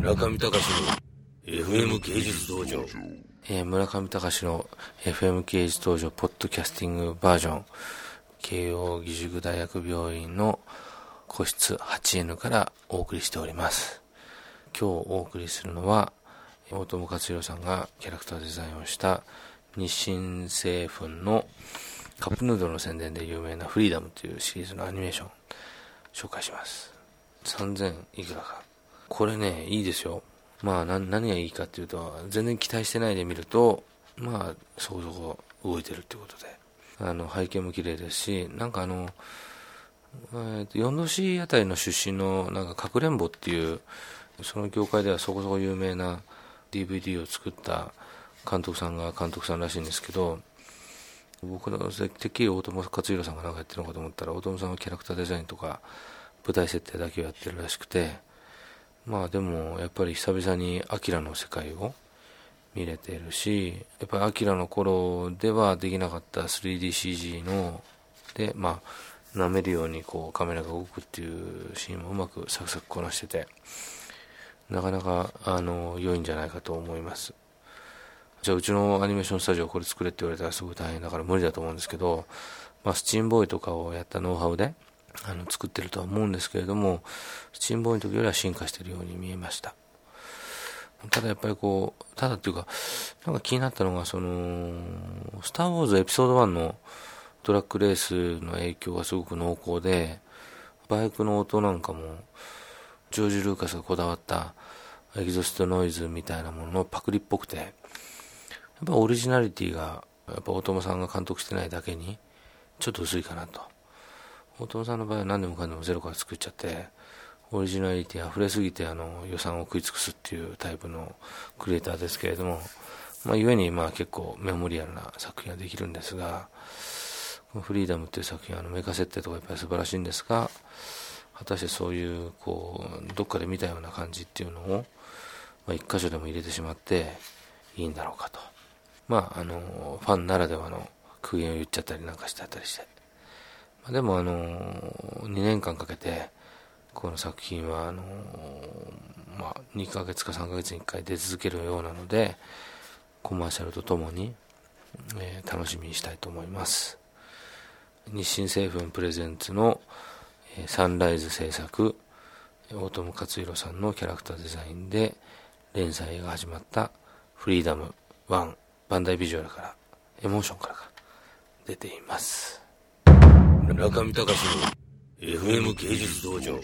村上隆の FM 芸術道場。えー村上隆の FM 芸術道場ポッドキャスティングバージョン。慶応義塾大学病院の個室 8N からお送りしております。今日お送りするのは大友克洋さんがキャラクターデザインをした日清製粉のカップヌードルの宣伝で有名なフリーダムというシリーズのアニメーション紹介します。3000いくらか。これねいいですよ。まあ何がいいかっていうと全然期待してないで見るとまあそこそこ動いてるってことで。あの背景も綺麗ですしなんかあの、えーと4度市あたりの出身のなんかかくれんぼっていうその業界ではそこそこ有名な DVD を作った監督さんが監督さんらしいんですけど僕のてっきり大友克洋さんが何かやってるのかと思ったら大友さんはキャラクターデザインとか舞台設定だけをやってるらしくてまあでもやっぱり久々にアキラの世界を見れてるしやっぱりアキラの頃ではできなかった 3DCG のでまあ舐めるようにこうカメラが動くっていうシーンもうまくサクサクこなしててなかなかあの良いんじゃないかと思います。じゃあうちのアニメーションスタジオこれ作れって言われたらすごい大変だから無理だと思うんですけど、まあ、スチームボーイとかをやったノウハウであの作ってるとは思うんですけれどもスチームボーイの時よりは進化してるように見えました。ただやっぱりこうただっていうかなんか気になったのがその「スター・ウォーズ」エピソード1のトラックレースの影響がすごく濃厚でバイクの音なんかもジョージ・ルーカスがこだわったエキゾストノイズみたいなもののパクリっぽくてやっぱオリジナリティがやっぱ大友さんが監督してないだけにちょっと薄いかなと。大友さんの場合は何でもかんでもゼロから作っちゃってオリジナリティ溢れすぎてあの予算を食い尽くすっていうタイプのクリエイターですけれども、まあ、故にまあ結構メモリアルな作品ができるんですがこのフリーダムっていう作品あのメカ設定とかやっぱり素晴らしいんですが果たしてそういうこうどっかで見たような感じっていうのを、まあ、一箇所でも入れてしまっていいんだろうかと。まああのファンならではの苦言を言っちゃったりなんかしてあったりして、まあ、でもあの2年間かけてこの作品はあのまあ2ヶ月か3ヶ月に1回出続けるようなのでコマーシャルとともに、え楽しみにしたいと思います。日清製粉プレゼンツのえサンライズ制作大友克洋さんのキャラクターデザインで連載が始まった「フリーダム1」バンダイビジュアルからエモーションからが出ています。村上隆の FM 芸術道場。